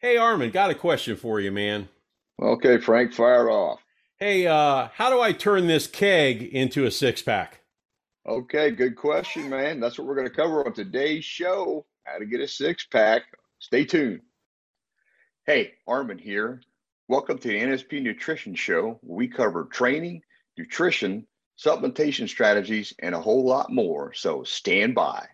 Hey, Arman, got a question for you, man. Okay, Frank, fire off. Hey, uh, how do I turn this keg into a six pack? Okay, good question, man. That's what we're going to cover on today's show how to get a six pack. Stay tuned. Hey, Arman here. Welcome to the NSP Nutrition Show. We cover training, nutrition, supplementation strategies, and a whole lot more. So stand by.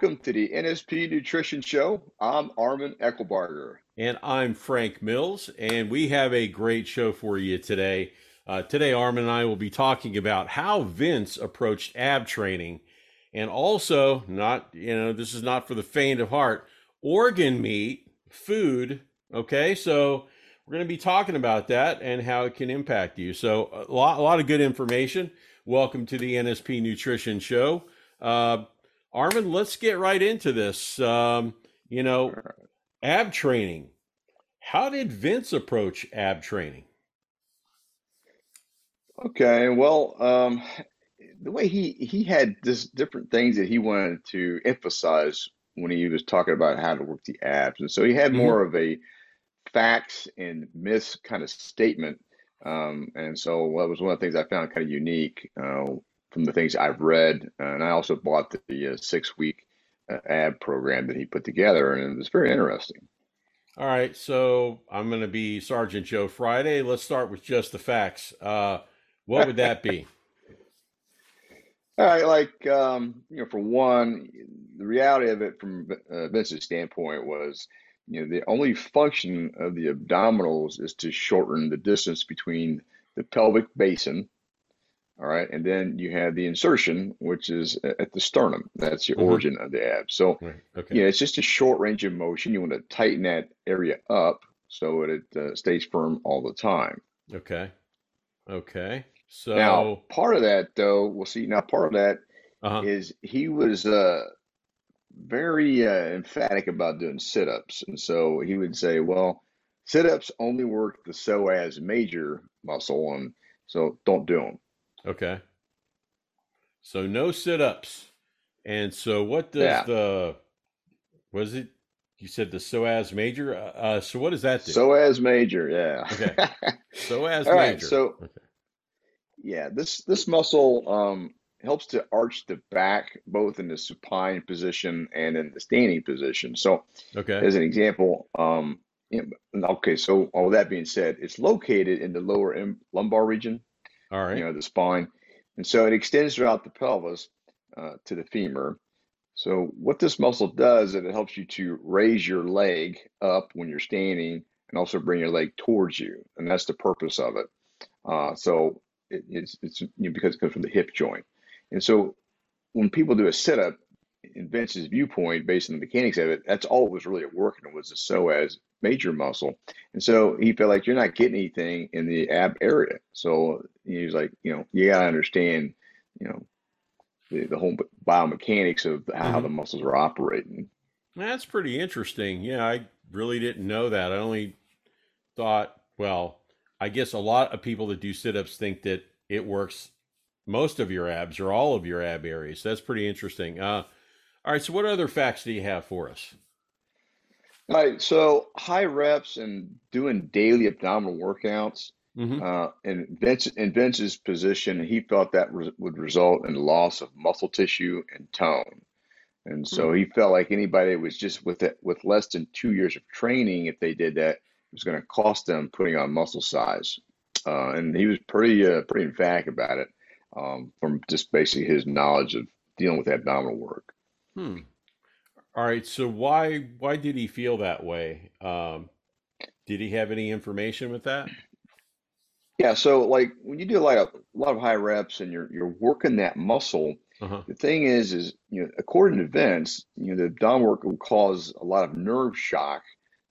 Welcome to the NSP Nutrition Show. I'm Arman Eckelbarger. And I'm Frank Mills, and we have a great show for you today. Uh, today, Arman and I will be talking about how Vince approached ab training, and also, not, you know, this is not for the faint of heart, organ meat, food. Okay, so we're going to be talking about that and how it can impact you. So, a lot, a lot of good information. Welcome to the NSP Nutrition Show. Uh, Arman, let's get right into this. Um, you know, ab training. How did Vince approach ab training? Okay, well, um, the way he he had this different things that he wanted to emphasize when he was talking about how to work the abs, and so he had hmm more of a facts and myths kind of statement. Um, and so that was one of the things I found kind of unique uh, from the things I've read. And I also bought the, the uh, six week uh, ab program that he put together, and it was very interesting. All right, so I'm going to be Sergeant Joe Friday. Let's start with just the facts. Uh, what would that be? All right, like um, you know, for one, the reality of it from uh, Vince's standpoint was, you know, the only function of the abdominals is to shorten the distance between the pelvic basin, all right, and then you have the insertion, which is at the sternum. That's the hmm origin of the abs. So, Right. Okay. know, it's just a short range of motion. You want to tighten that area up so it uh, stays firm all the time. Okay. Okay. So Now, part of that, though, we'll see. Now, part of that uh-huh. is he was uh, very uh, emphatic about doing sit-ups, and so he would say, "Well, sit-ups only work the psoas major muscle, and so don't do them." Okay. So no sit-ups. And so what does Yeah. the was it you said the psoas major? Uh, uh, so what does that do? Psoas major, yeah. Okay. Psoas All right, major. so Okay. yeah, this this muscle um, helps to arch the back both in the supine position and in the standing position. So, Okay. as an example, um, okay, so all that being said, it's located in the lower lumbar region, All you know, the spine, and so it extends throughout the pelvis uh, to the femur. So, what this muscle does is it helps you to raise your leg up when you're standing and also bring your leg towards you, and that's the purpose of it. Uh, so it, it's it's you know, because it comes from the hip joint, and so when people do a sit up, in Vince's viewpoint, based on the mechanics of it, that's all it was really working was the psoas major muscle, and so he felt like you're not getting anything in the ab area. So he was like, you know, you gotta understand, you know, the, the whole biomechanics of how the hmm muscles are operating. That's pretty interesting. Yeah, I really didn't know that. I only thought, well, I guess a lot of people that do sit-ups think that it works most of your abs or all of your ab areas. That's pretty interesting. Uh, all right, so what other facts do you have for us? All right, so high reps and doing daily abdominal workouts. hmm Uh, in Vince, in Vince's position, he felt that re would result in loss of muscle tissue and tone. And so he felt like anybody that was just with it, with less than two years of training, if they did that, it was going to cost them putting on muscle size. Uh, and he was pretty uh, pretty emphatic about it um, from just basically his knowledge of dealing with abdominal work. Hmm. All right, so why why did he feel that way? Um, did he have any information with that? Yeah, so like when you do like a lot of high reps and you're you're working that muscle, Uh-huh. the thing is is you know according to Vince, you know the abdominal work will cause a lot of nerve shock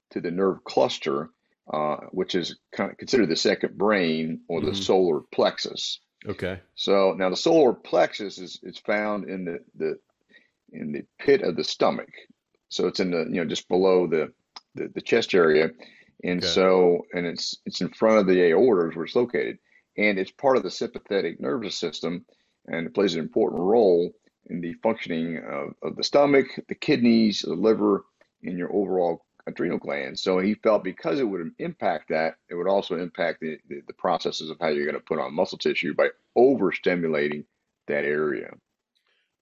to the nerve cluster, uh, which is kind of considered the second brain or the hmm solar plexus. Okay. So now the solar plexus is is found in the the in the pit of the stomach. So it's in the you know just below the the, the chest area, and Okay. so and it's it's in front of the aorta where it's located, and it's part of the sympathetic nervous system, and it plays an important role in the functioning of, of the stomach, the kidneys, the liver, and your overall adrenal glands. So he felt because it would impact that, it would also impact the, the, the processes of how you're going to put on muscle tissue by overstimulating that area.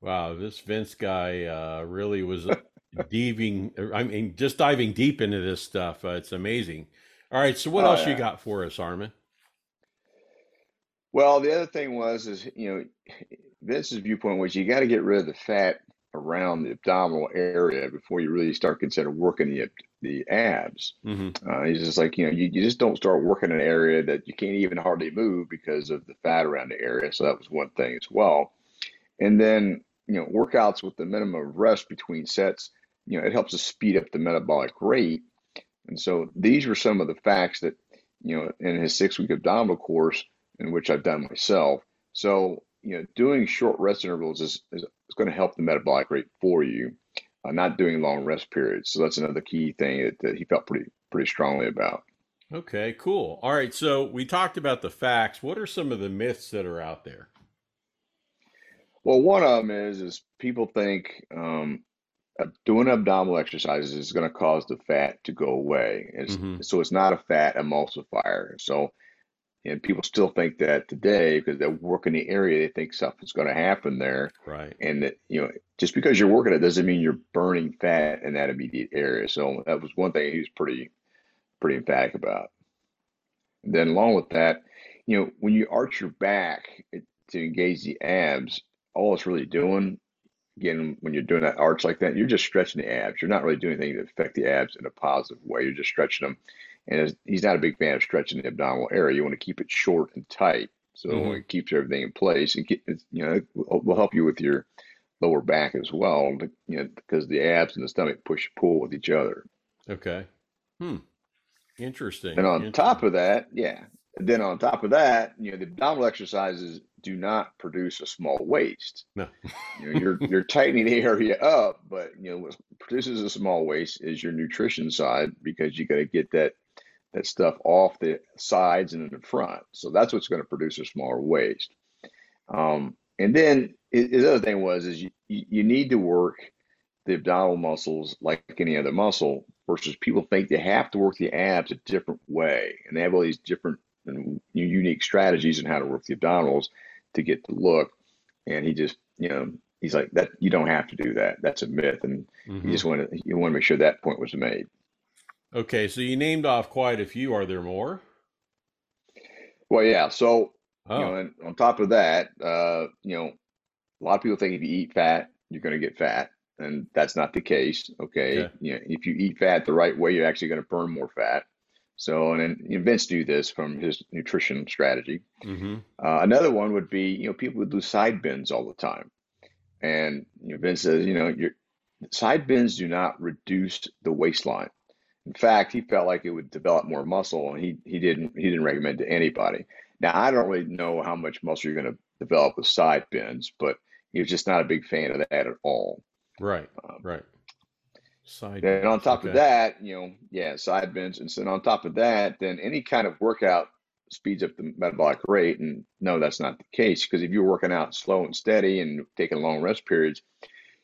Wow, this Vince guy uh, really was diving. I mean, just diving deep into this stuff. Uh, it's amazing. All right, so what Oh else you got for us, Arman? Well, the other thing was is you know Vince's viewpoint was you got to get rid of the fat around the abdominal area before you really start considering working the the abs. hmm Uh, he's just like you know you, you just don't start working an area that you can't even hardly move because of the fat around the area. So that was one thing as well. And then you know workouts with the minimum of rest between sets. You know it helps to speed up the metabolic rate. And so these were some of the facts that you know in his six week abdominal course in which I've done myself. So, you know, doing short rest intervals is, is, is going to help the metabolic rate for you, uh, not doing long rest periods. So that's another key thing that, that he felt pretty pretty strongly about. Okay, cool. All right, so we talked about the facts. What are some of the myths that are out there? Well, one of them is is people think um, uh, doing abdominal exercises is going to cause the fat to go away. It's, hmm so it's not a fat emulsifier. So and people still think that today because they work in the area, they think something's going to happen there. Right. and that you know just because you're working it doesn't mean you're burning fat in that immediate area so that was one thing he was pretty pretty emphatic about and then along with that you know when you arch your back it, to engage the abs all it's really doing again when you're doing that arch like that you're just stretching the abs you're not really doing anything to affect the abs in a positive way you're just stretching them and as- he's not a big fan of stretching the abdominal area you want to keep it short and tight so hmm it keeps everything in place and get, you know it will help you with your lower back as well, but, you know, because the abs and the stomach push pull with each other. Okay. Hmm. Interesting. And on top of that, yeah, and then on top of that, you know, the abdominal exercises do not produce a small waist. No. You know, you're you're tightening the area up, but you know what produces a small waist is your nutrition side because you got to get that that stuff off the sides and in the front. So that's what's going to produce a smaller waist. Um, and then i- his other thing was is you, you you need to work the abdominal muscles like any other muscle versus people think they have to work the abs a different way and they have all these different and unique strategies and how to work the abdominals to get the look. And he just you know he's like that you don't have to do that. That's a myth. And you hmm just want to you want to make sure that point was made. Okay, so you named off quite a few. Are there more? well yeah so you know Oh, and on top of that uh you know a lot of people think if you eat fat you're going to get fat and that's not the case okay? Okay. you know if you eat fat the right way you're actually going to burn more fat so and then vince knew this from his nutrition strategy. Hmm uh, another one would be you know people would do side bends all the time. And you know vince says you know your side bends do not reduce the waistline. In fact he felt like it would develop more muscle and he he didn't he didn't recommend to anybody. Now i don't really know how much muscle you're going to develop with side bends but he was just not a big fan of that at all. Right. Um, Right. Side then on top of that, you know, yeah, side bends. And then on top of that, then any kind of workout speeds up the metabolic rate. And no, that's not the case because if you're working out slow and steady and taking long rest periods,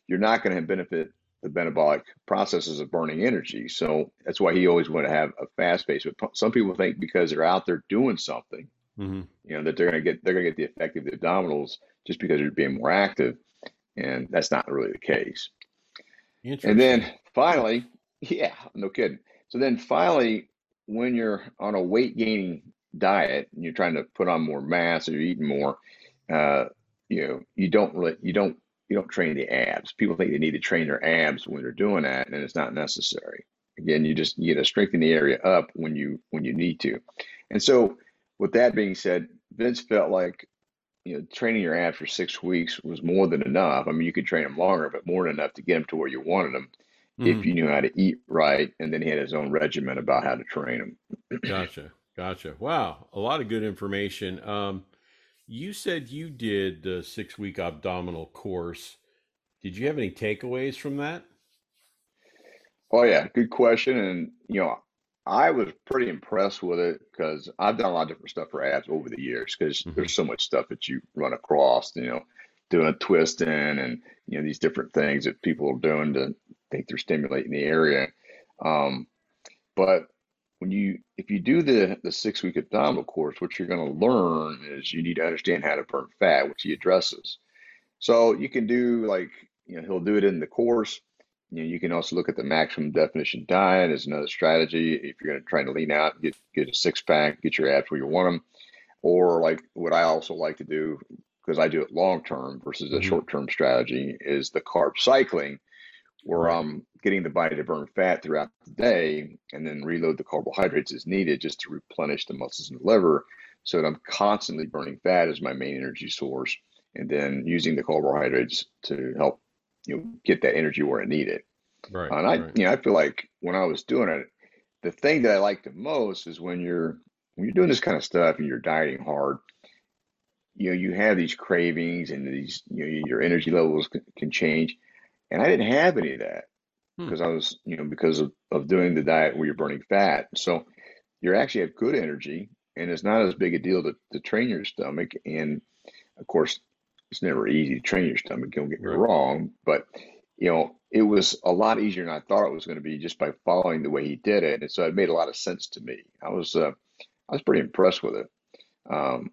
you're not going to benefit the metabolic processes of burning energy. So that's why he always wanted to have a fast pace. But some people think because they're out there doing something, hmm you know, that they're going to get they're going to get the effect of the abdominals just because they're being more active, and that's not really the case. And then finally, yeah, no kidding. So then finally, when you're on a weight gaining diet and you're trying to put on more mass or you're eating more, uh, you know, you don't really, you don't, you don't train the abs. People think they need to train their abs when they're doing that, and it's not necessary. Again, you just you got to strengthen the area up when you when you need to. And so, with that being said, Vince felt like you know, training your abs for six weeks was more than enough. I mean, you could train them longer, but more than enough to get them to where you wanted them hmm if you knew how to eat right. And then he had his own regimen about how to train them. Gotcha. Gotcha. Wow. A lot of good information. Um, you said you did the six week abdominal course. Did you have any takeaways from that? Oh yeah, good question. And you know, I was pretty impressed with it because I've done a lot of different stuff for abs over the years because hmm there's so much stuff that you run across, you know, doing a twist in and you know these different things that people are doing to think they're stimulating the area. Um, but when you if you do the the six week abdominal course, what you're going to learn is you need to understand how to burn fat, which he addresses. So you can do like, you know, he'll do it in the course. You know, you can also look at the maximum definition diet as another strategy. If you're going to try to lean out, get get a six pack, get your abs where you want them, or like what I also like to do because I do it long term versus a hmm short term strategy is the carb cycling, where. I'm um, getting the body to burn fat throughout the day and then reload the carbohydrates as needed just to replenish the muscles and the liver, so that I'm constantly burning fat as my main energy source and then using the carbohydrates to help you know get that energy where I need it. Right. And I Right. you know I feel like when I was doing it, the thing that I like the most is when you're when you're doing this kind of stuff and you're dieting hard, you know you have these cravings and these you know your energy levels can, can change, and I didn't have any of that Hmm. because I was you know because of, of doing the diet where you're burning fat, so you actually have good energy and it's not as big a deal to, to train your stomach and of course, it's never easy to train your stomach, don't get me Right. wrong, but you know, it was a lot easier than I thought it was going to be just by following the way he did it. And so it made a lot of sense to me. I was uh, I was pretty impressed with it. Um,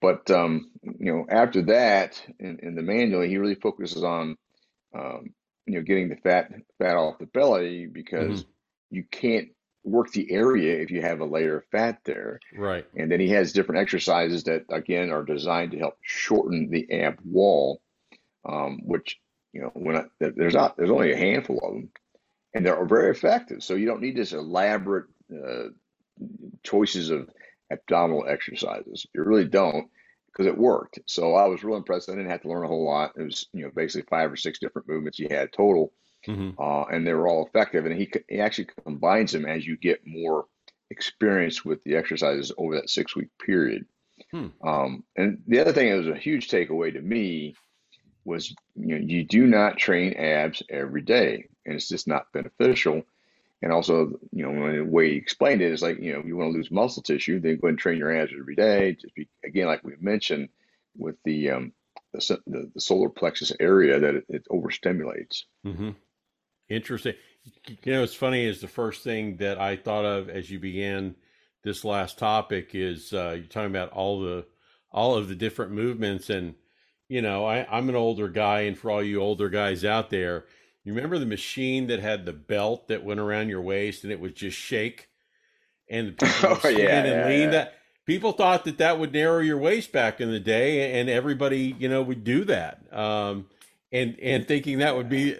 but um, you know, after that, in, in the manual, he really focuses on um, you know getting the fat fat off the belly because you can't work the area if you have a layer of fat there. Right. And then he has different exercises that again are designed to help shorten the ab wall, um, which you know when I, there's not there's only a handful of them, and they're very effective. So you don't need this elaborate uh, choices of abdominal exercises. You really don't because it worked. So I was real impressed. I didn't have to learn a whole lot. It was you know basically five or six different movements he had total, hmm uh, and they were all effective. And he he actually combines them as you get more experience with the exercises over that six week period. Hmm. Um, and the other thing that was a huge takeaway to me was you know you do not train abs every day, and it's just not beneficial. And also, you know, the way he explained it is like, you know, you want to lose muscle tissue, then go and train your abs every day. Just be, again, like we mentioned with the um, the, the, the solar plexus area that it, it overstimulates. hmm Interesting. You know, it's funny is the first thing that I thought of as you began this last topic is uh, you're talking about all the all of the different movements and you know I, I'm an older guy and for all you older guys out there, you remember the machine that had the belt that went around your waist and it would just shake? And people Oh stand yeah, and yeah, lean yeah. that people thought that that would narrow your waist back in the day and everybody you know would do that um, and and thinking that would be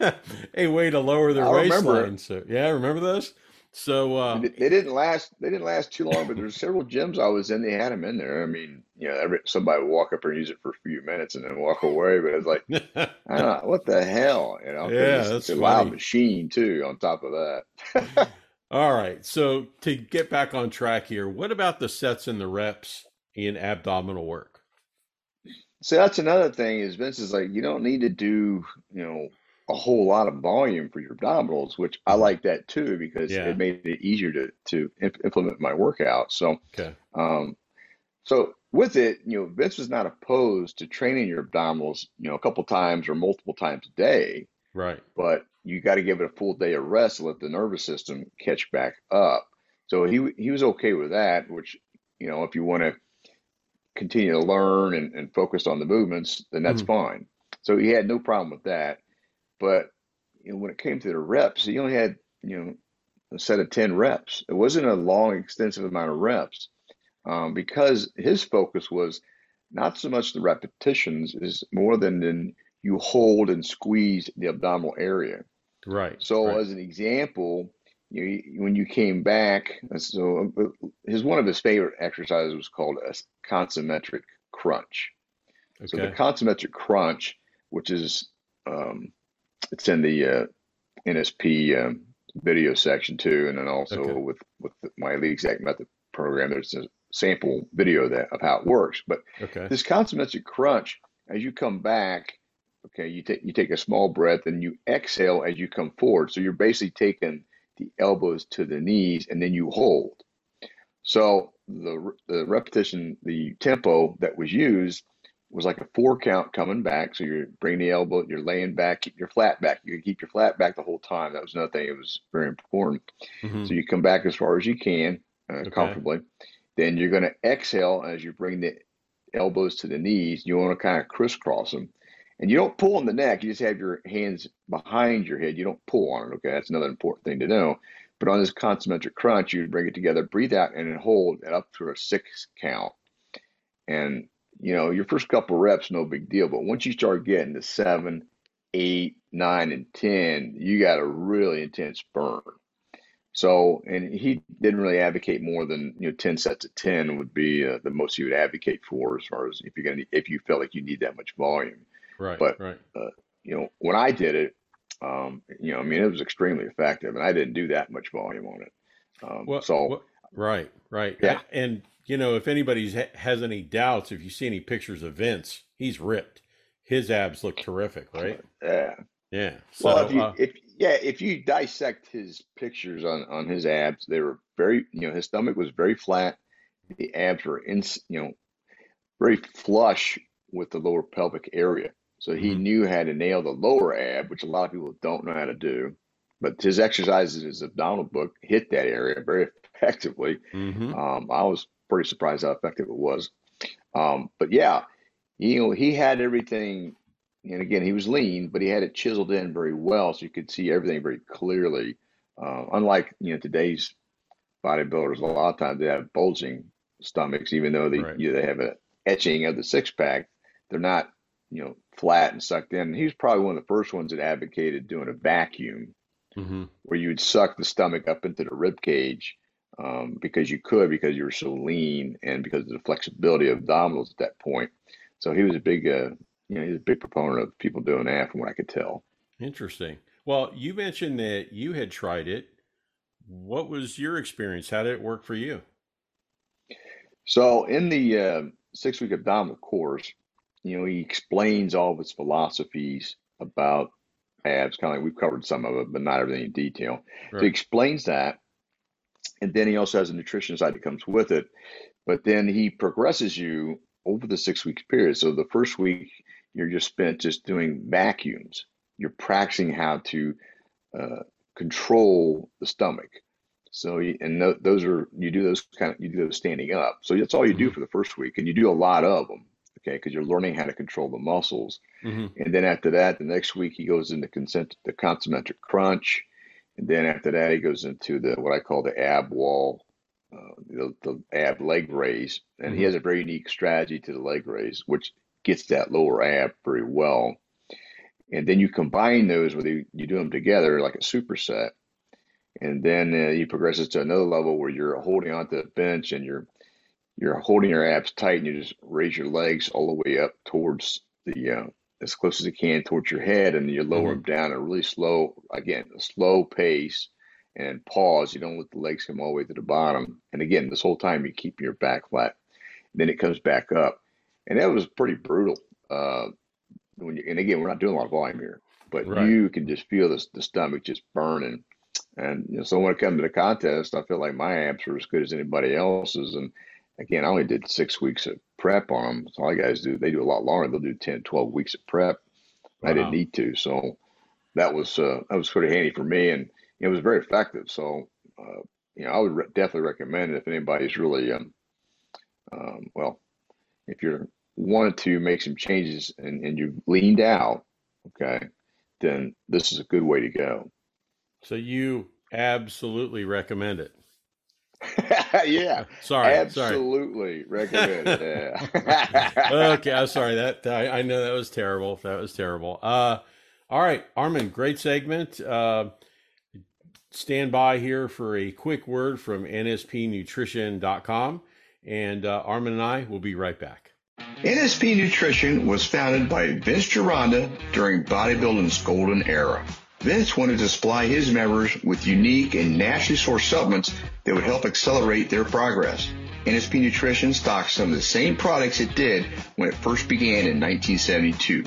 a way to lower their I waistline so yeah remember those so uh, they didn't last. They didn't last too long, but there's several gyms I was in. They had them in there. I mean, you know, every, somebody would walk up and use it for a few minutes and then walk away. But it's like, yeah I don't know, what the hell, you know? Yeah, it's, it's a loud machine too. On top of that, all right so to get back on track here what about the sets and the reps in abdominal work so that's another thing. Is Vince is like, you don't need to do, you know, a whole lot of volume for your abdominals, which I hmm like that too because yeah it made it easier to to imp- implement my workout. So, okay um, So with it, you know, Vince was not opposed to training your abdominals, you know, a couple times or multiple times a day, right but you got to give it a full day of rest to let the nervous system catch back up. So he he was okay with that, which, you know, if you want to continue to learn and, and focus on the movements, then that's hmm fine. So he had no problem with that. But you know, when it came to the reps, he only had, you know, a set of 10 reps. It wasn't a long, extensive amount of reps um, because his focus was not so much the repetitions, is more than than you hold and squeeze the abdominal area. right So, right as an example, you when you came back, so uh, his one of his favorite exercises was called a concentric crunch. Okay. So the concentric crunch, which is um, it's in the uh, NSP um, video section too, and then also okay with with my Elite Exec Method program, there's a sample video that of how it works. But okay this concentric crunch, as you come back, Okay, you take you take a small breath and you exhale as you come forward. So you're basically taking the elbows to the knees and then you hold. So the the repetition, the tempo that was used was like a four count coming back. So you're bringing the elbow, you're laying back, keep your flat back. You can keep your flat back the whole time. That was another thing. It was very important. Mm-hmm. So you come back as far as you can, uh, okay. comfortably. Then you're going to exhale as you bring the elbows to the knees. You want to kind of crisscross them. And you don't pull on the neck. You just have your hands behind your head. You don't pull on it. Okay. That's another important thing to know. But on this concentric crunch, you bring it together, breathe out, and then hold it up to a six count. And you know, your first couple reps, no big deal. But once you start getting to seven, eight, nine, and 10, you got a really intense burn. So, and he didn't really advocate more than, you know, 10 sets of 10 would be uh, the most he would advocate for as far as if you're going to, if you felt like you need that much volume. Right. But, right. Uh, you know, when I did it, um, you know, I mean, it was extremely effective and I didn't do that much volume on it. Um, well, so, well, right, right. Yeah. And, you know, if anybody has any doubts, if you see any pictures of Vince, he's ripped. His abs look terrific, right? Yeah. Yeah. So, well, if you, uh, if yeah, if you dissect his pictures on on his abs, they were very, you know, his stomach was very flat. The abs were in, you know, very flush with the lower pelvic area. So he mm-hmm. knew how to nail the lower ab, which a lot of people don't know how to do. But his exercises, his abdominal book, hit that area very effectively. Mm-hmm. Um, I was pretty surprised how effective it was. Um, but yeah, you know, he had everything, and again, he was lean, but he had it chiseled in very well, so you could see everything very clearly. Uh, unlike you know today's bodybuilders, a lot of times they have bulging stomachs, even though they right. you know, they have an etching of the six pack, they're not you know flat and sucked in. He was probably one of the first ones that advocated doing a vacuum, mm-hmm. where you would suck the stomach up into the rib cage um, because you could because you were so lean and because of the flexibility of abdominals at that point. So he was a big, uh, you know, he's a big proponent of people doing that, from what I could tell. Interesting. Well, you mentioned that you had tried it. What was your experience? How did it work for you? So in the uh, six week abdominal course, you know, he explains all of his philosophies about abs. Kind of like we've covered some of it, but not everything in detail. Right. So he explains that and then he also has a nutrition side that comes with it. But then he progresses you over the six weeks period. So the first week you're just spent just doing vacuums. You're practicing how to uh, control the stomach. So and th- those are you do those kind of you do those standing up. So that's all you do mm-hmm. for the first week, and you do a lot of them. Okay, because you're learning how to control the muscles. Mm-hmm. And then after that, the next week he goes into consent the concentric crunch and then after that, he goes into the what I call the ab wall, uh, the, the, ab leg raise, and mm-hmm. he has a very unique strategy to the leg raise, which gets that lower ab very well. And then you combine those with you, you do them together like a superset, and then uh, he progresses to another level where you're holding onto the bench and you're you're holding your abs tight and you just raise your legs all the way up towards the uh, as close as you can towards your head, and you lower mm-hmm. them down at a really slow, again, a slow pace, and pause. You don't let the legs come all the way to the bottom. And again, this whole time you keep your back flat. And then it comes back up, and that was pretty brutal. Uh, when you, and again, we're not doing a lot of volume here, but right. you can just feel the, the stomach just burning. And you know, so when it comes to the contest, I feel like my abs were as good as anybody else's, and again, I only did six weeks of prep on them. So all guys do, they do a lot longer. They'll do 10, 12 weeks of prep. Wow. I didn't need to. So that was, uh, that was pretty handy for me and it was very effective. So, uh, you know, I would re- definitely recommend it if anybody's really, um, um, well, if you're wanted to make some changes and, and you've leaned out, okay, then this is a good way to go. So you absolutely recommend it. yeah. Sorry. Absolutely sorry. recommend it. Yeah. okay. I'm sorry. That I, I, know that was terrible. That was terrible. Uh, all right, Arman. Great segment. Uh, stand by here for a quick word from nspnutrition.com, and uh, Arman and I will be right back. NSP Nutrition was founded by Vince Gironda during bodybuilding's golden era. Vince wanted to supply his members with unique and nationally sourced supplements that would help accelerate their progress. NSP Nutrition stocks some of the same products it did when it first began in 1972.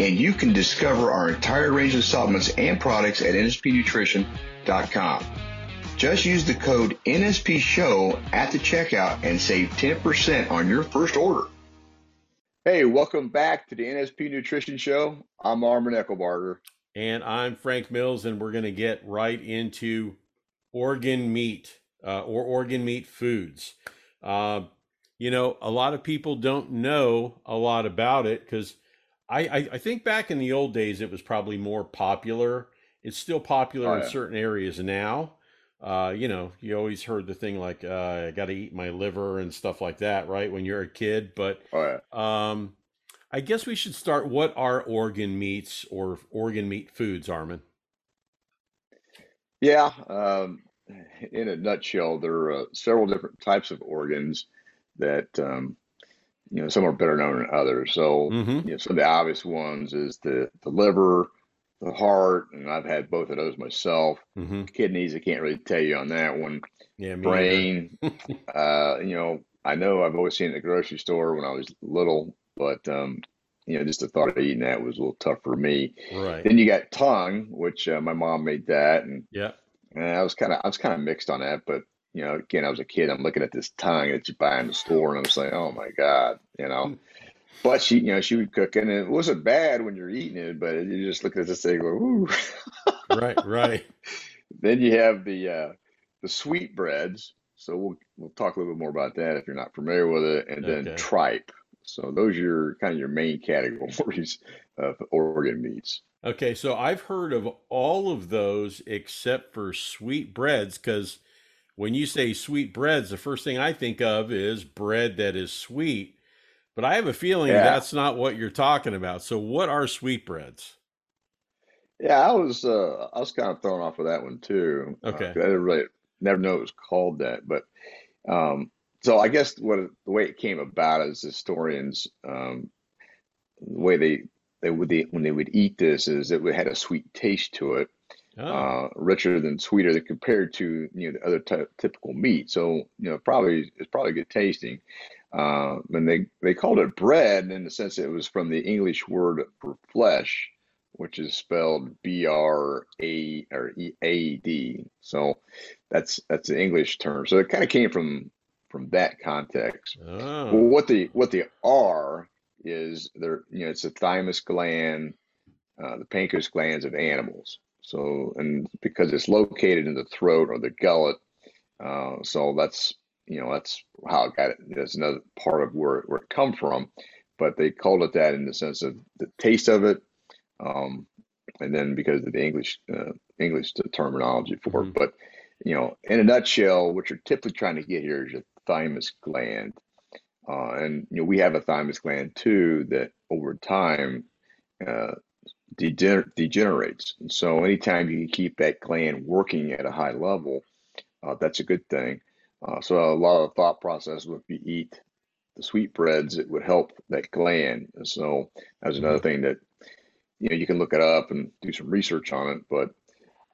and you can discover our entire range of supplements and products at nspnutrition.com. Just use the code NSP Show at the checkout and save 10% on your first order. Hey, welcome back to the NSP Nutrition Show. I'm Arman Eckelbarger. And I'm Frank Mills, and we're going to get right into organ meat uh, or organ meat foods. Uh, you know, a lot of people don't know a lot about it because I, I, I, think back in the old days it was probably more popular. It's still popular oh, yeah. in certain areas now. Uh, you know, you always heard the thing like uh, I got to eat my liver and stuff like that, right? When you're a kid, but oh, yeah. um, I guess we should start. What are organ meats or organ meat foods, Arman? Yeah, um, in a nutshell, there are uh, several different types of organs that um, you know some are better known than others. So mm-hmm. you know, some of the obvious ones is the the liver, the heart, and I've had both of those myself. Mm-hmm. Kidneys, I can't really tell you on that one. Yeah, brain. uh, you know, I know I've always seen it at the grocery store when I was little, but um, you know, just the thought of eating that was a little tough for me. Right. Then you got tongue, which uh, my mom made that, and yeah, and I was kind of I was kind of mixed on that, but you know, again, I was a kid. I'm looking at this tongue that you buy in the store, and I'm saying, "Oh my god," you know. But she, you know, she would cook, and it wasn't bad when you're eating it, but you just look at this thing, go, "Ooh." right, right. Then you have the uh, the sweet breads. So we'll we'll talk a little bit more about that if you're not familiar with it, and then okay. tripe. So those are your kind of your main categories of organ meats. Okay, so I've heard of all of those except for sweet breads because when you say sweet breads, the first thing I think of is bread that is sweet. But I have a feeling yeah. that's not what you're talking about. So what are sweet breads? Yeah, I was uh, I was kind of thrown off of that one too. Uh, okay, uh, I didn't really never know it was called that, but um, so I guess what the way it came about is historians um, the way they they would they, when they would eat this is it had a sweet taste to it, oh. uh, richer than sweeter than compared to you know the other t- typical meat. So you know probably it's probably good tasting. Uh, and they they called it bread in the sense that it was from the English word for flesh, which is spelled B R A or E A D. So that's that's the English term. So it kind of came from from that context. Oh. Well, what the what they are is there you know it's the thymus gland, uh, the pancreas glands of animals. So and because it's located in the throat or the gullet, uh, so that's you know that's how it got it. That's another part of where where it come from, but they called it that in the sense of the taste of it, um, and then because of the English uh, English terminology for mm-hmm. it. But you know, in a nutshell, what you're typically trying to get here is your thymus gland. Uh, and you know, we have a thymus gland too that over time uh, degener- degenerates. And so, anytime you can keep that gland working at a high level, uh, that's a good thing. Uh, so, a lot of the thought process would be eat the sweet breads, it would help that gland. And so, that's another mm-hmm. thing that you know you can look it up and do some research on it. But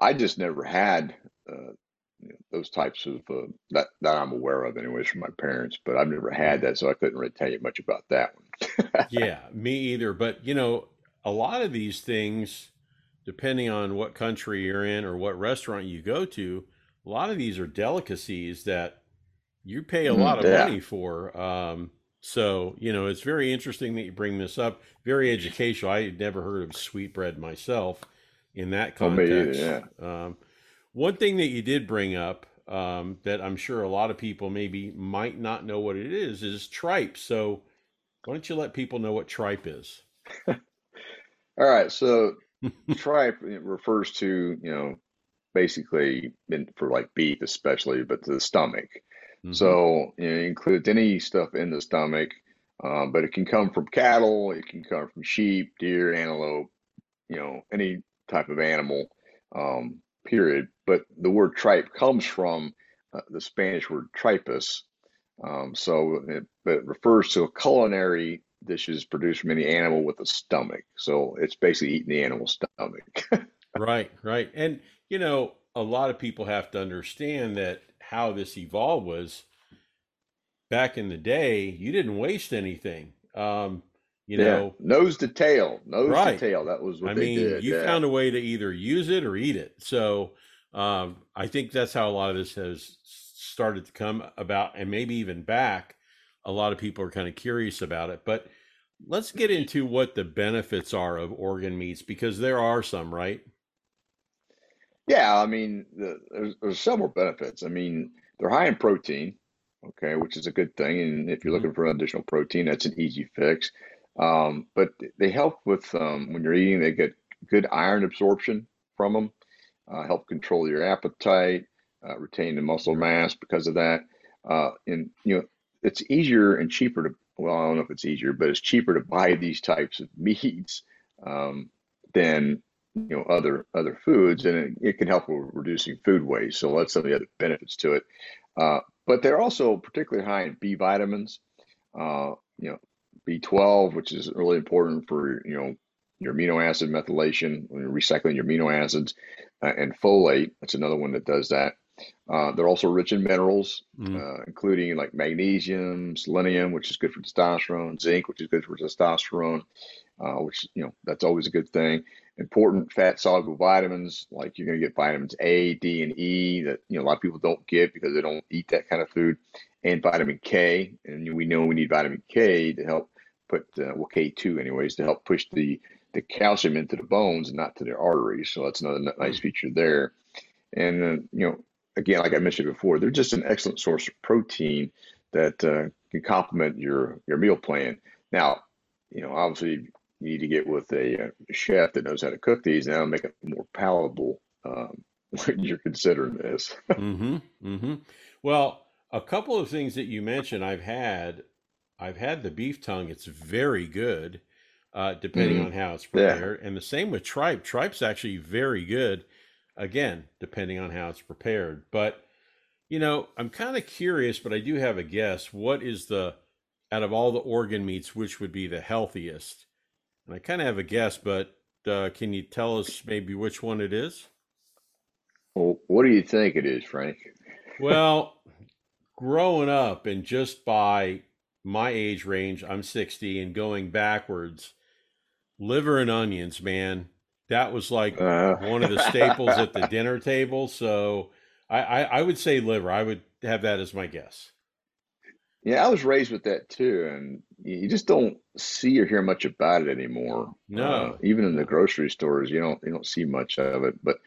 I just never had uh, you know, those types of uh, that that I'm aware of, anyways, from my parents. But I've never had that, so I couldn't really tell you much about that one. yeah, me either. But you know, a lot of these things, depending on what country you're in or what restaurant you go to, a lot of these are delicacies that you pay a mm, lot of yeah. money for. Um, so you know, it's very interesting that you bring this up. Very educational. I had never heard of sweetbread myself in that context. Oh, yeah. Um, one thing that you did bring up um, that I'm sure a lot of people maybe might not know what it is is tripe. So why don't you let people know what tripe is? All right. So tripe refers to, you know, basically for like beef, especially, but to the stomach. Mm-hmm. So you know, it includes any stuff in the stomach, uh, but it can come from cattle, it can come from sheep, deer, antelope, you know, any type of animal. Um, period. But the word tripe comes from uh, the Spanish word tripus. Um, so it, it, refers to a culinary dishes produced from any animal with a stomach. So it's basically eating the animal's stomach. right, right. And, you know, a lot of people have to understand that how this evolved was back in the day, you didn't waste anything. Um, You know, nose to tail, nose Right. to tail. That was what I they mean, did. you yeah. found a way to either use it or eat it. So um, I think that's how a lot of this has started to come about, and maybe even back. A lot of people are kind of curious about it, but let's get into what the benefits are of organ meats because there are some, right? Yeah, I mean, the, there's, there's several benefits. I mean, they're high in protein, okay, which is a good thing. And if you're Mhm. looking for additional protein, that's an easy fix. Um, but they help with um, when you're eating, they get good iron absorption from them, uh, help control your appetite, uh, retain the muscle mass because of that. Uh, and you know, it's easier and cheaper to, well, I don't know if it's easier, but it's cheaper to buy these types of meats um, than you know other other foods, and it, it can help with reducing food waste. So that's some of the other benefits to it. Uh, but they're also particularly high in B vitamins. Uh, you know, B12, which is really important for you know your amino acid methylation when you're recycling your amino acids, uh, and folate. That's another one that does that. Uh, they're also rich in minerals, Mm. uh, including like magnesium, selenium, which is good for testosterone, zinc, which is good for testosterone, uh, which you know that's always a good thing. Important fat soluble vitamins, like you're going to get vitamins A, D, and E that you know a lot of people don't get because they don't eat that kind of food, and vitamin K. And we know we need vitamin K to help put uh, well K2 anyways to help push the the calcium into the bones and not to the arteries. So that's another nice feature there. And uh, you know, again, like I mentioned before, they're just an excellent source of protein that uh, can complement your your meal plan. Now, you know, obviously you need to get with a, uh chef that knows how to cook these, and that'll make it more palatable um, when you're considering this. Mm-hmm. Mm-hmm. Well, a couple of things that you mentioned, I've had, I've had the beef tongue. It's very good, uh, depending Mhm. on how it's Yeah. prepared, and the same with tripe. Tripe's actually very good, again, depending on how it's prepared. But you know, I'm kind of curious, but I do have a guess. What is the out of all the organ meats, which would be the healthiest? And I kind of have a guess, but uh, can you tell us maybe which one it is? Well, what do you think it is, Frank? Well, growing up and just by my age range, I'm 60 and going backwards, liver and onions, man, that was like Uh, one of the staples at the dinner table. So I, I, I would say liver. I would have that as my guess. Yeah, I was raised with that too, and you just don't see or hear much about it anymore. Uh, No. even in the grocery stores, you don't you don't see much of it. But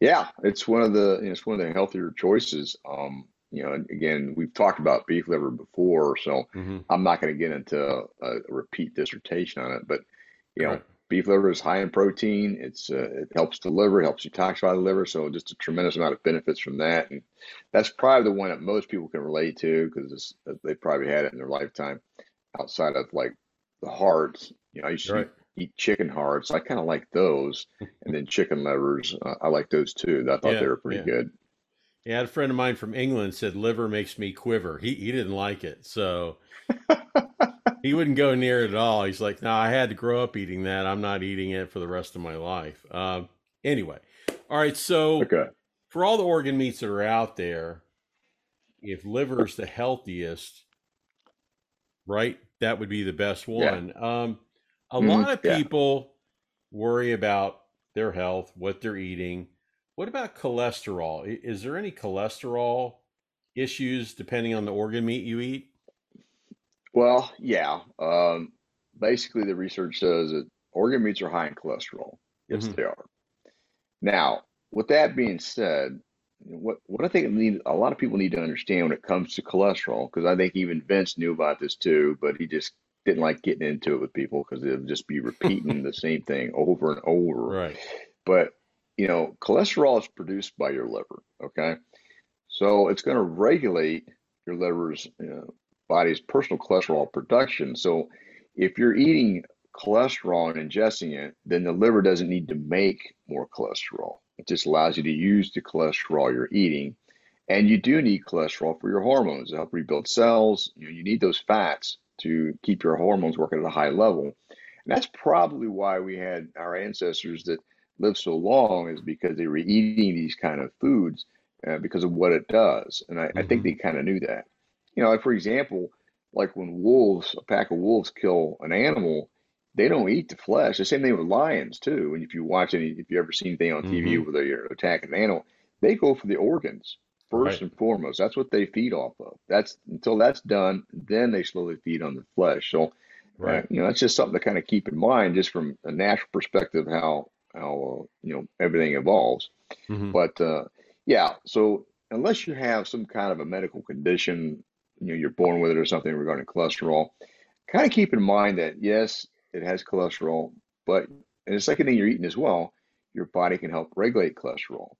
yeah, it's one of the you know, it's one of the healthier choices. Um, you know, again, we've talked about beef liver before, so hmm I'm not going to get into a, a repeat dissertation on it. But you know, Right. beef liver is high in protein. It's uh, it helps the liver, helps detoxify the liver, so just a tremendous amount of benefits from that. And that's probably the one that most people can relate to because they probably had it in their lifetime. Outside of like the hearts, you know, I used to eat chicken hearts. I kind of like those, and then chicken livers. Uh, I like those too. I thought Yeah. they were pretty Yeah. good. Yeah, I had a friend of mine from England said liver makes me quiver. He he didn't like it, so he wouldn't go near it at all. He's like, "No, I had to grow up eating that. I'm not eating it for the rest of my life." Um, anyway, all right. So Okay. for all the organ meats that are out there, if liver is the healthiest, right, that would be the best Yeah. one. Um, a Mhm. lot of Yeah. people worry about their health, what they're eating. What about cholesterol? Is there any cholesterol issues depending on the organ meat you eat? Well, yeah. Um, basically, the research says that organ meats are high in cholesterol. Yes, Mhm. they are. Now, with that being said, what what I think need a lot of people need to understand when it comes to cholesterol, because I think even Vince knew about this too, but he just didn't like getting into it with people because would just be repeating the same thing over and over. Right. But you know, cholesterol is produced by your liver. Okay, so it's going to regulate your liver's you know, body's personal cholesterol production. So if you're eating cholesterol and ingesting it, then the liver doesn't need to make more cholesterol. It just allows you to use the cholesterol you're eating. And you do need cholesterol for your hormones to help rebuild cells. You you need those fats to keep your hormones working at a high level. And that's probably why we had our ancestors that lived so long is because they were eating these kind of foods uh, because of what it does. And I, I think Mhm. they kind of knew that. You know, like for example, like when wolves, a pack of wolves kill an animal, they don't eat the flesh. The same thing with lions too. And if you watch any, if you ever seen anything on TV Mm-hmm. where they're attacking an animal, they go for the organs first Right. and foremost. That's what they feed off of. That's until that's done, then they slowly feed on the flesh. So, uh, Right. you know, that's just something to kind of keep in mind, just from a natural perspective, how how uh, you know everything evolves. Mhm. But uh, yeah, so unless you have some kind of a medical condition, you know, you're born with it or something regarding cholesterol, kind of keep in mind that yes, it has cholesterol, but and the second thing you're eating as well, your body can help regulate cholesterol.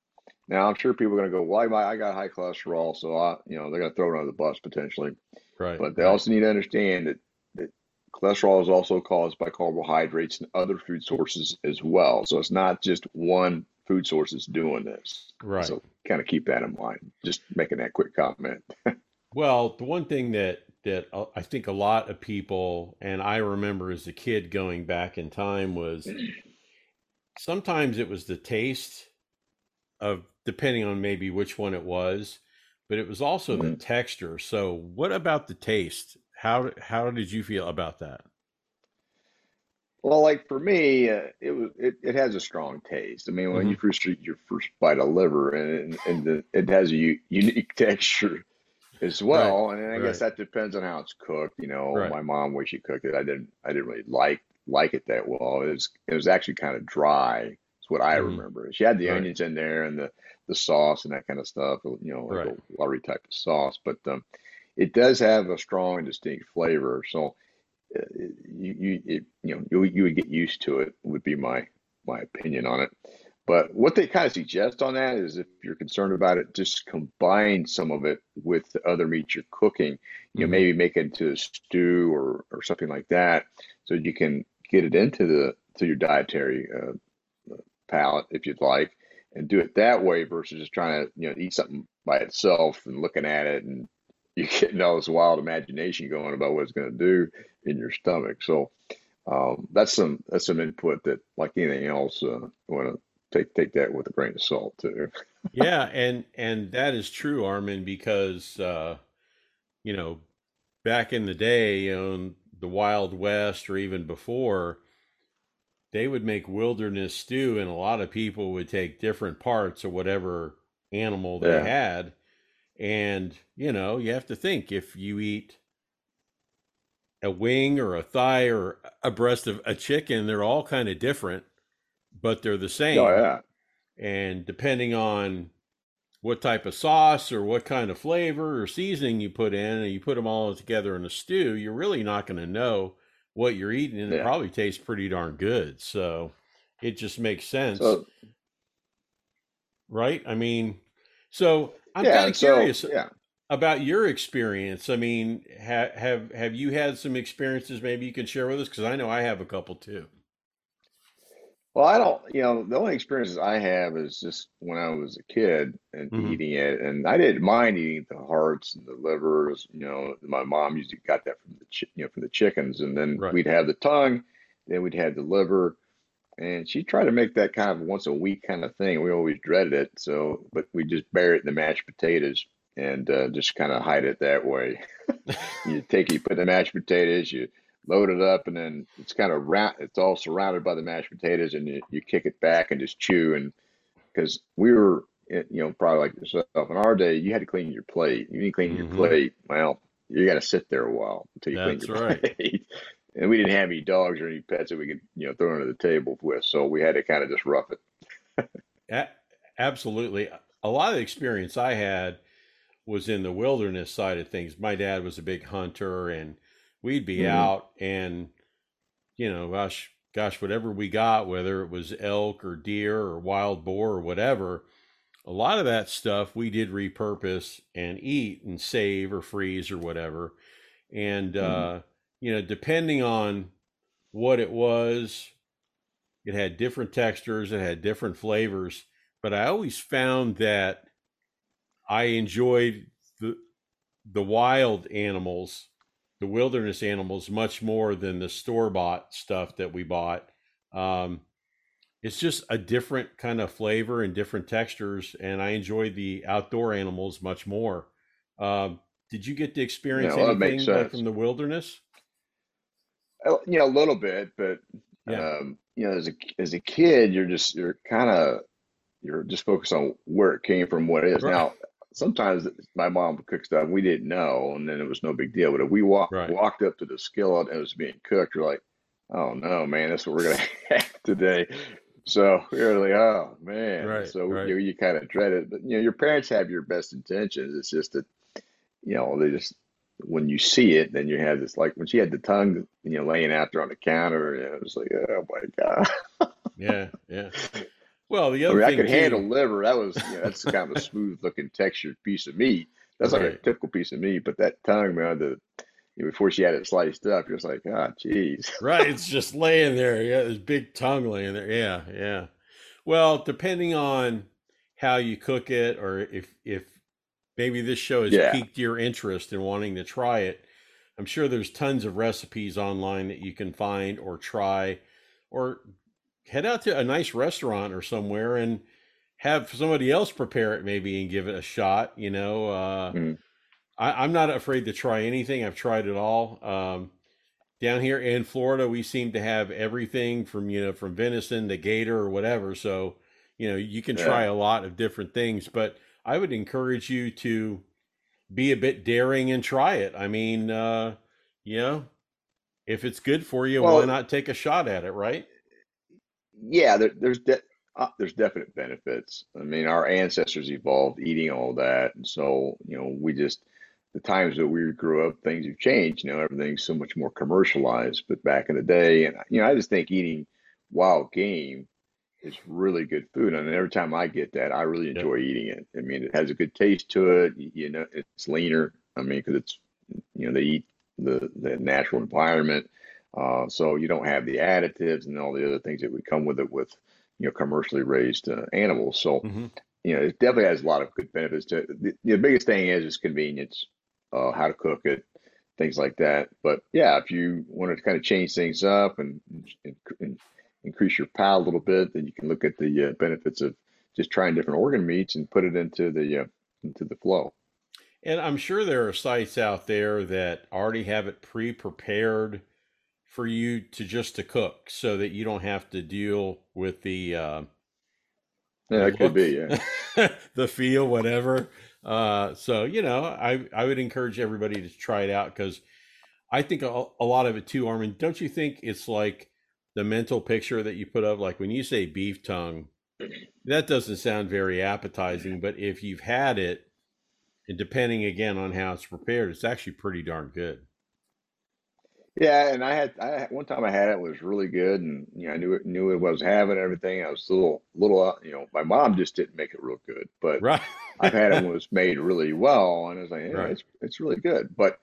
Now, I'm sure people are going to go, "Why? Well, I got high cholesterol, so I, you know, they're going to throw it under the bus potentially." Right. But they right. also need to understand that cholesterol is also caused by carbohydrates and other food sources as well. So it's not just one food source that's doing this. Right. So kind of keep that in mind. Just making that quick comment. Well, the one thing that that uh, I think a lot of people and I remember as a kid going back in time was sometimes it was the taste of depending on maybe which one it was, but it was also the Mhm. texture. So, what about the taste? How how did you feel about that? Well, like for me, uh, it was it, it has a strong taste. I mean, when you first eat your first bite of liver, and and the, it has a u- unique texture as well. And I guess that depends on how it's cooked. You know, Right. my mom, way she cooked it, I didn't I didn't really like like it that well. It was it was actually kind of dry. It's what I Mhm. remember. She had the Right. onions in there and the the sauce and that kind of stuff. You know, like Right. a Lowry type of sauce, but um, it does have a strong and distinct flavor. So uh, you you it, you know you you would get used to it would be my my opinion on it. But what they kind of suggest on that is if you're concerned about it, just combine some of it with the other meat you're cooking. You know, Mhm. maybe make it into a stew or or something like that, so you can get it into the to your dietary uh, palate if you'd like, and do it that way versus just trying to you know eat something by itself and looking at it and you're getting all this wild imagination going about what it's going to do in your stomach. So um, that's some that's some input that, like anything else, uh, want to take take that with a grain of salt too. Yeah, and and that is true, Arman, because uh, you know, back in the day, you know, in the Wild West or even before, they would make wilderness stew, and a lot of people would take different parts of whatever animal they Yeah. had. And, you know, you have to think if you eat a wing or a thigh or a breast of a chicken, they're all kind of different, but they're the oh, same. Oh yeah, And depending on what type of sauce or what kind of flavor or seasoning you put in, and you put them all together in a stew, you're really not going to know what you're eating, and it probably tastes pretty darn good. So it just makes sense, So right? I mean, so I'm yeah, kind of so curious yeah. about your experience. I mean, ha- have have you had some experiences maybe you can share with us? Because I know I have a couple too. Well, I don't, you know, the only experiences I have is just when I was a kid and hmm eating it, and I didn't mind eating the hearts and the livers. You know, my mom usually got that from the, chi- you know, from the chickens, and then Right. we'd have the tongue, then we'd have the liver, and she tried to make that kind of once a week kind of thing. We always dreaded it, so but we just bury it in the mashed potatoes and uh, just kind of hide it that way. You take, you put the mashed potatoes, you load it up, and then it's kind of round. It's all surrounded by the mashed potatoes, and you, you kick it back and just chew. And because we were, eh, you know, probably like yourself in our day, you had to clean your plate. You didn't clean your hmm plate. Well, you got to sit there a while until you clean That's your right. plate. And we didn't have any dogs or any pets that we could, you know, throw under the table with, so we had to kind of just rough it. A- absolutely. A lot of the experience I had was in the wilderness side of things. My dad was a big hunter, and we'd be hmm out, and you know, gosh, gosh, whatever we got, whether it was elk or deer or wild boar or whatever, a lot of that stuff we did repurpose and eat and save or freeze or whatever. And hmm uh, you know, depending on what it was, it had different textures, it had different flavors, but I always found that I enjoyed the the wild animals, the wilderness animals, much more than the store bought stuff that we bought. Um, it's just a different kind of flavor and different textures, and I enjoyed the outdoor animals much more. Um, did you get to Yeah, experience well, anything like from the wilderness? You know, a little bit, but Yeah. um, you know, as a as a kid, you're just you're kind of you're just focused on where it came from, what it is. Right. Now, sometimes my mom would cook stuff we didn't know, and then it was no big deal. But if we walked Right. walked up to the skillet and it was being cooked, you're like, oh no, man, that's what we're gonna have today. So you're like, oh man. Right. So Right. you you kind of dread it, but you know, your parents have your best intentions. It's just that you know they just when you see it, then you have this like when she had the tongue, you know, laying out there on the counter, and it was like, oh my god. Yeah. Yeah. Well, the I other mean, I could handle liver. That was, you know, that's kind of a smooth looking textured piece of meat. That's like a typical piece of meat, but that tongue, man, the you know, before she had it sliced up, you're just like, ah, geez. Right. It's just laying there. Yeah. This big tongue laying there. Yeah. Yeah. Well, depending on how you cook it, or if if maybe this show has Yeah. piqued your interest in wanting to try it, I'm sure there's tons of recipes online that you can find or try, or head out to a nice restaurant or somewhere and have somebody else prepare it maybe and give it a shot. You know, uh, Mm. I, I'm not afraid to try anything. I've tried it all. Um, down here in Florida, we seem to have everything from you know from venison to gator or whatever. So you know you can try a lot of different things. But I would encourage you to be a bit daring and try it. I mean, uh, you know, if it's good for you, why not take a shot at it? Right? yeah, there, there's de uh, there's definite benefits. I mean, our ancestors evolved eating all that, and so you know, we just the times that we grew up, things have changed. You know, everything's so much more commercialized. But back in the day, and you know, I just think eating wild game is really good food, and every time I get that, I really enjoy eating it. I mean, it has a good taste to it. You, know, it's leaner. I mean, because it's you know they eat the the natural environment, uh, so you don't have the additives and all the other things that would come with it with you know commercially raised uh, animals. So hmm you know, it definitely has a lot of good benefits to it. The, the biggest thing is is convenience, uh, how to cook it, things like that. But yeah, if you want to kind of change things up and, and, and increase your palate a little bit, then you can look at the uh, benefits of just trying different organ meats and put it into the uh, into the flow. And I'm sure there are sites out there that already have it pre-prepared for you to just to cook, so that you don't have to deal with the uh, Yeah, the it could be. Yeah, the feel, whatever. Uh, so you know, I I would encourage everybody to try it out because I think a, a lot of it too, Arman. Don't you think it's like the mental picture that you put up, like when you say beef tongue, that doesn't sound very appetizing, but if you've had it, and depending again on how it's prepared, it's actually pretty darn good. yeah. And I had I had, one time I had it, it was really good, and you know I knew it knew it was having everything. I was a little little uh, you know my mom just didn't make it real good, but Right. I've had it when it was made really well, and it's like, yeah, right. it's it's really good. But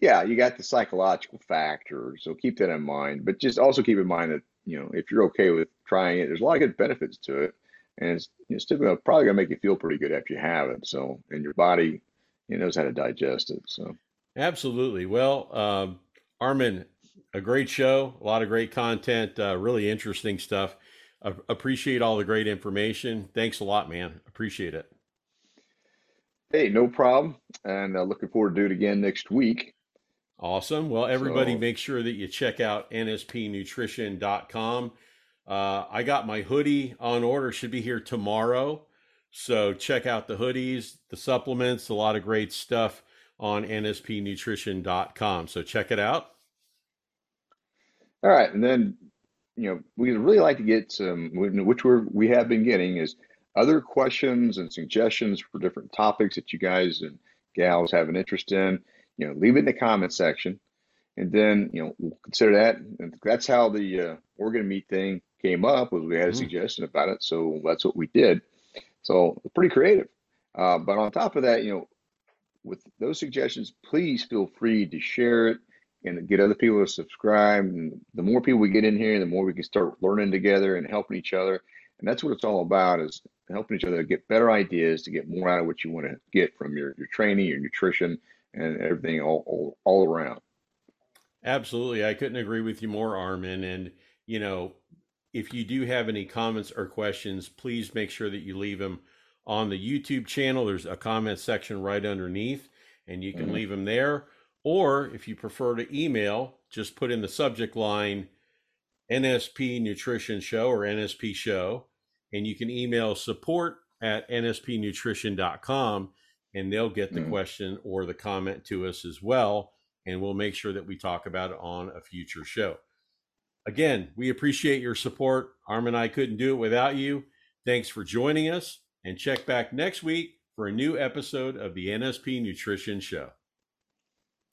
yeah, you got the psychological factor, so keep that in mind. But just also keep in mind that you know if you're okay with trying it, there's a lot of good benefits to it, and it's it's still probably gonna make you feel pretty good after you have it. So and your body, you knows how to digest it. So Absolutely. Well, um, Arman, a great show, a lot of great content, uh, really interesting stuff. I appreciate all the great information. Thanks a lot, man. Appreciate it. hey, no problem, and uh, looking forward to do it again next week. Awesome. Well, everybody So make sure that you check out nspnutrition.com. Uh, I got my hoodie on order, should be here tomorrow. So check out the hoodies, the supplements, a lot of great stuff on nspnutrition.com. So check it out. all right, and then you know we'd really like to get some, which we're we have been getting is other questions and suggestions for different topics that you guys and gals have an interest in. You know, leave it in the comment section, and then you know we'll consider that. And that's how the uh, organ meat thing came up. Was we had a Mhm. suggestion about it, so that's what we did. So pretty creative. Uh, but on top of that, you know, with those suggestions, please feel free to share it and get other people to subscribe. And the more people we get in here, the more we can start learning together and helping each other. And that's what it's all about is helping each other get better ideas to get more out of what you want to get from your, your training, your nutrition, and everything all, all, all around. Absolutely. I couldn't agree with you more, Arman. And, you know, if you do have any comments or questions, please make sure that you leave them on the YouTube channel. There's a comment section right underneath, and you can Mhm. leave them there. Or if you prefer to email, just put in the subject line NSP Nutrition Show or NSP Show, and you can email support at nspnutrition.com and they'll get the mm. question or the comment to us as well. And we'll make sure that we talk about it on a future show. Again, we appreciate your support. Arm and I couldn't do it without you. Thanks for joining us and check back next week for a new episode of the NSP Nutrition Show.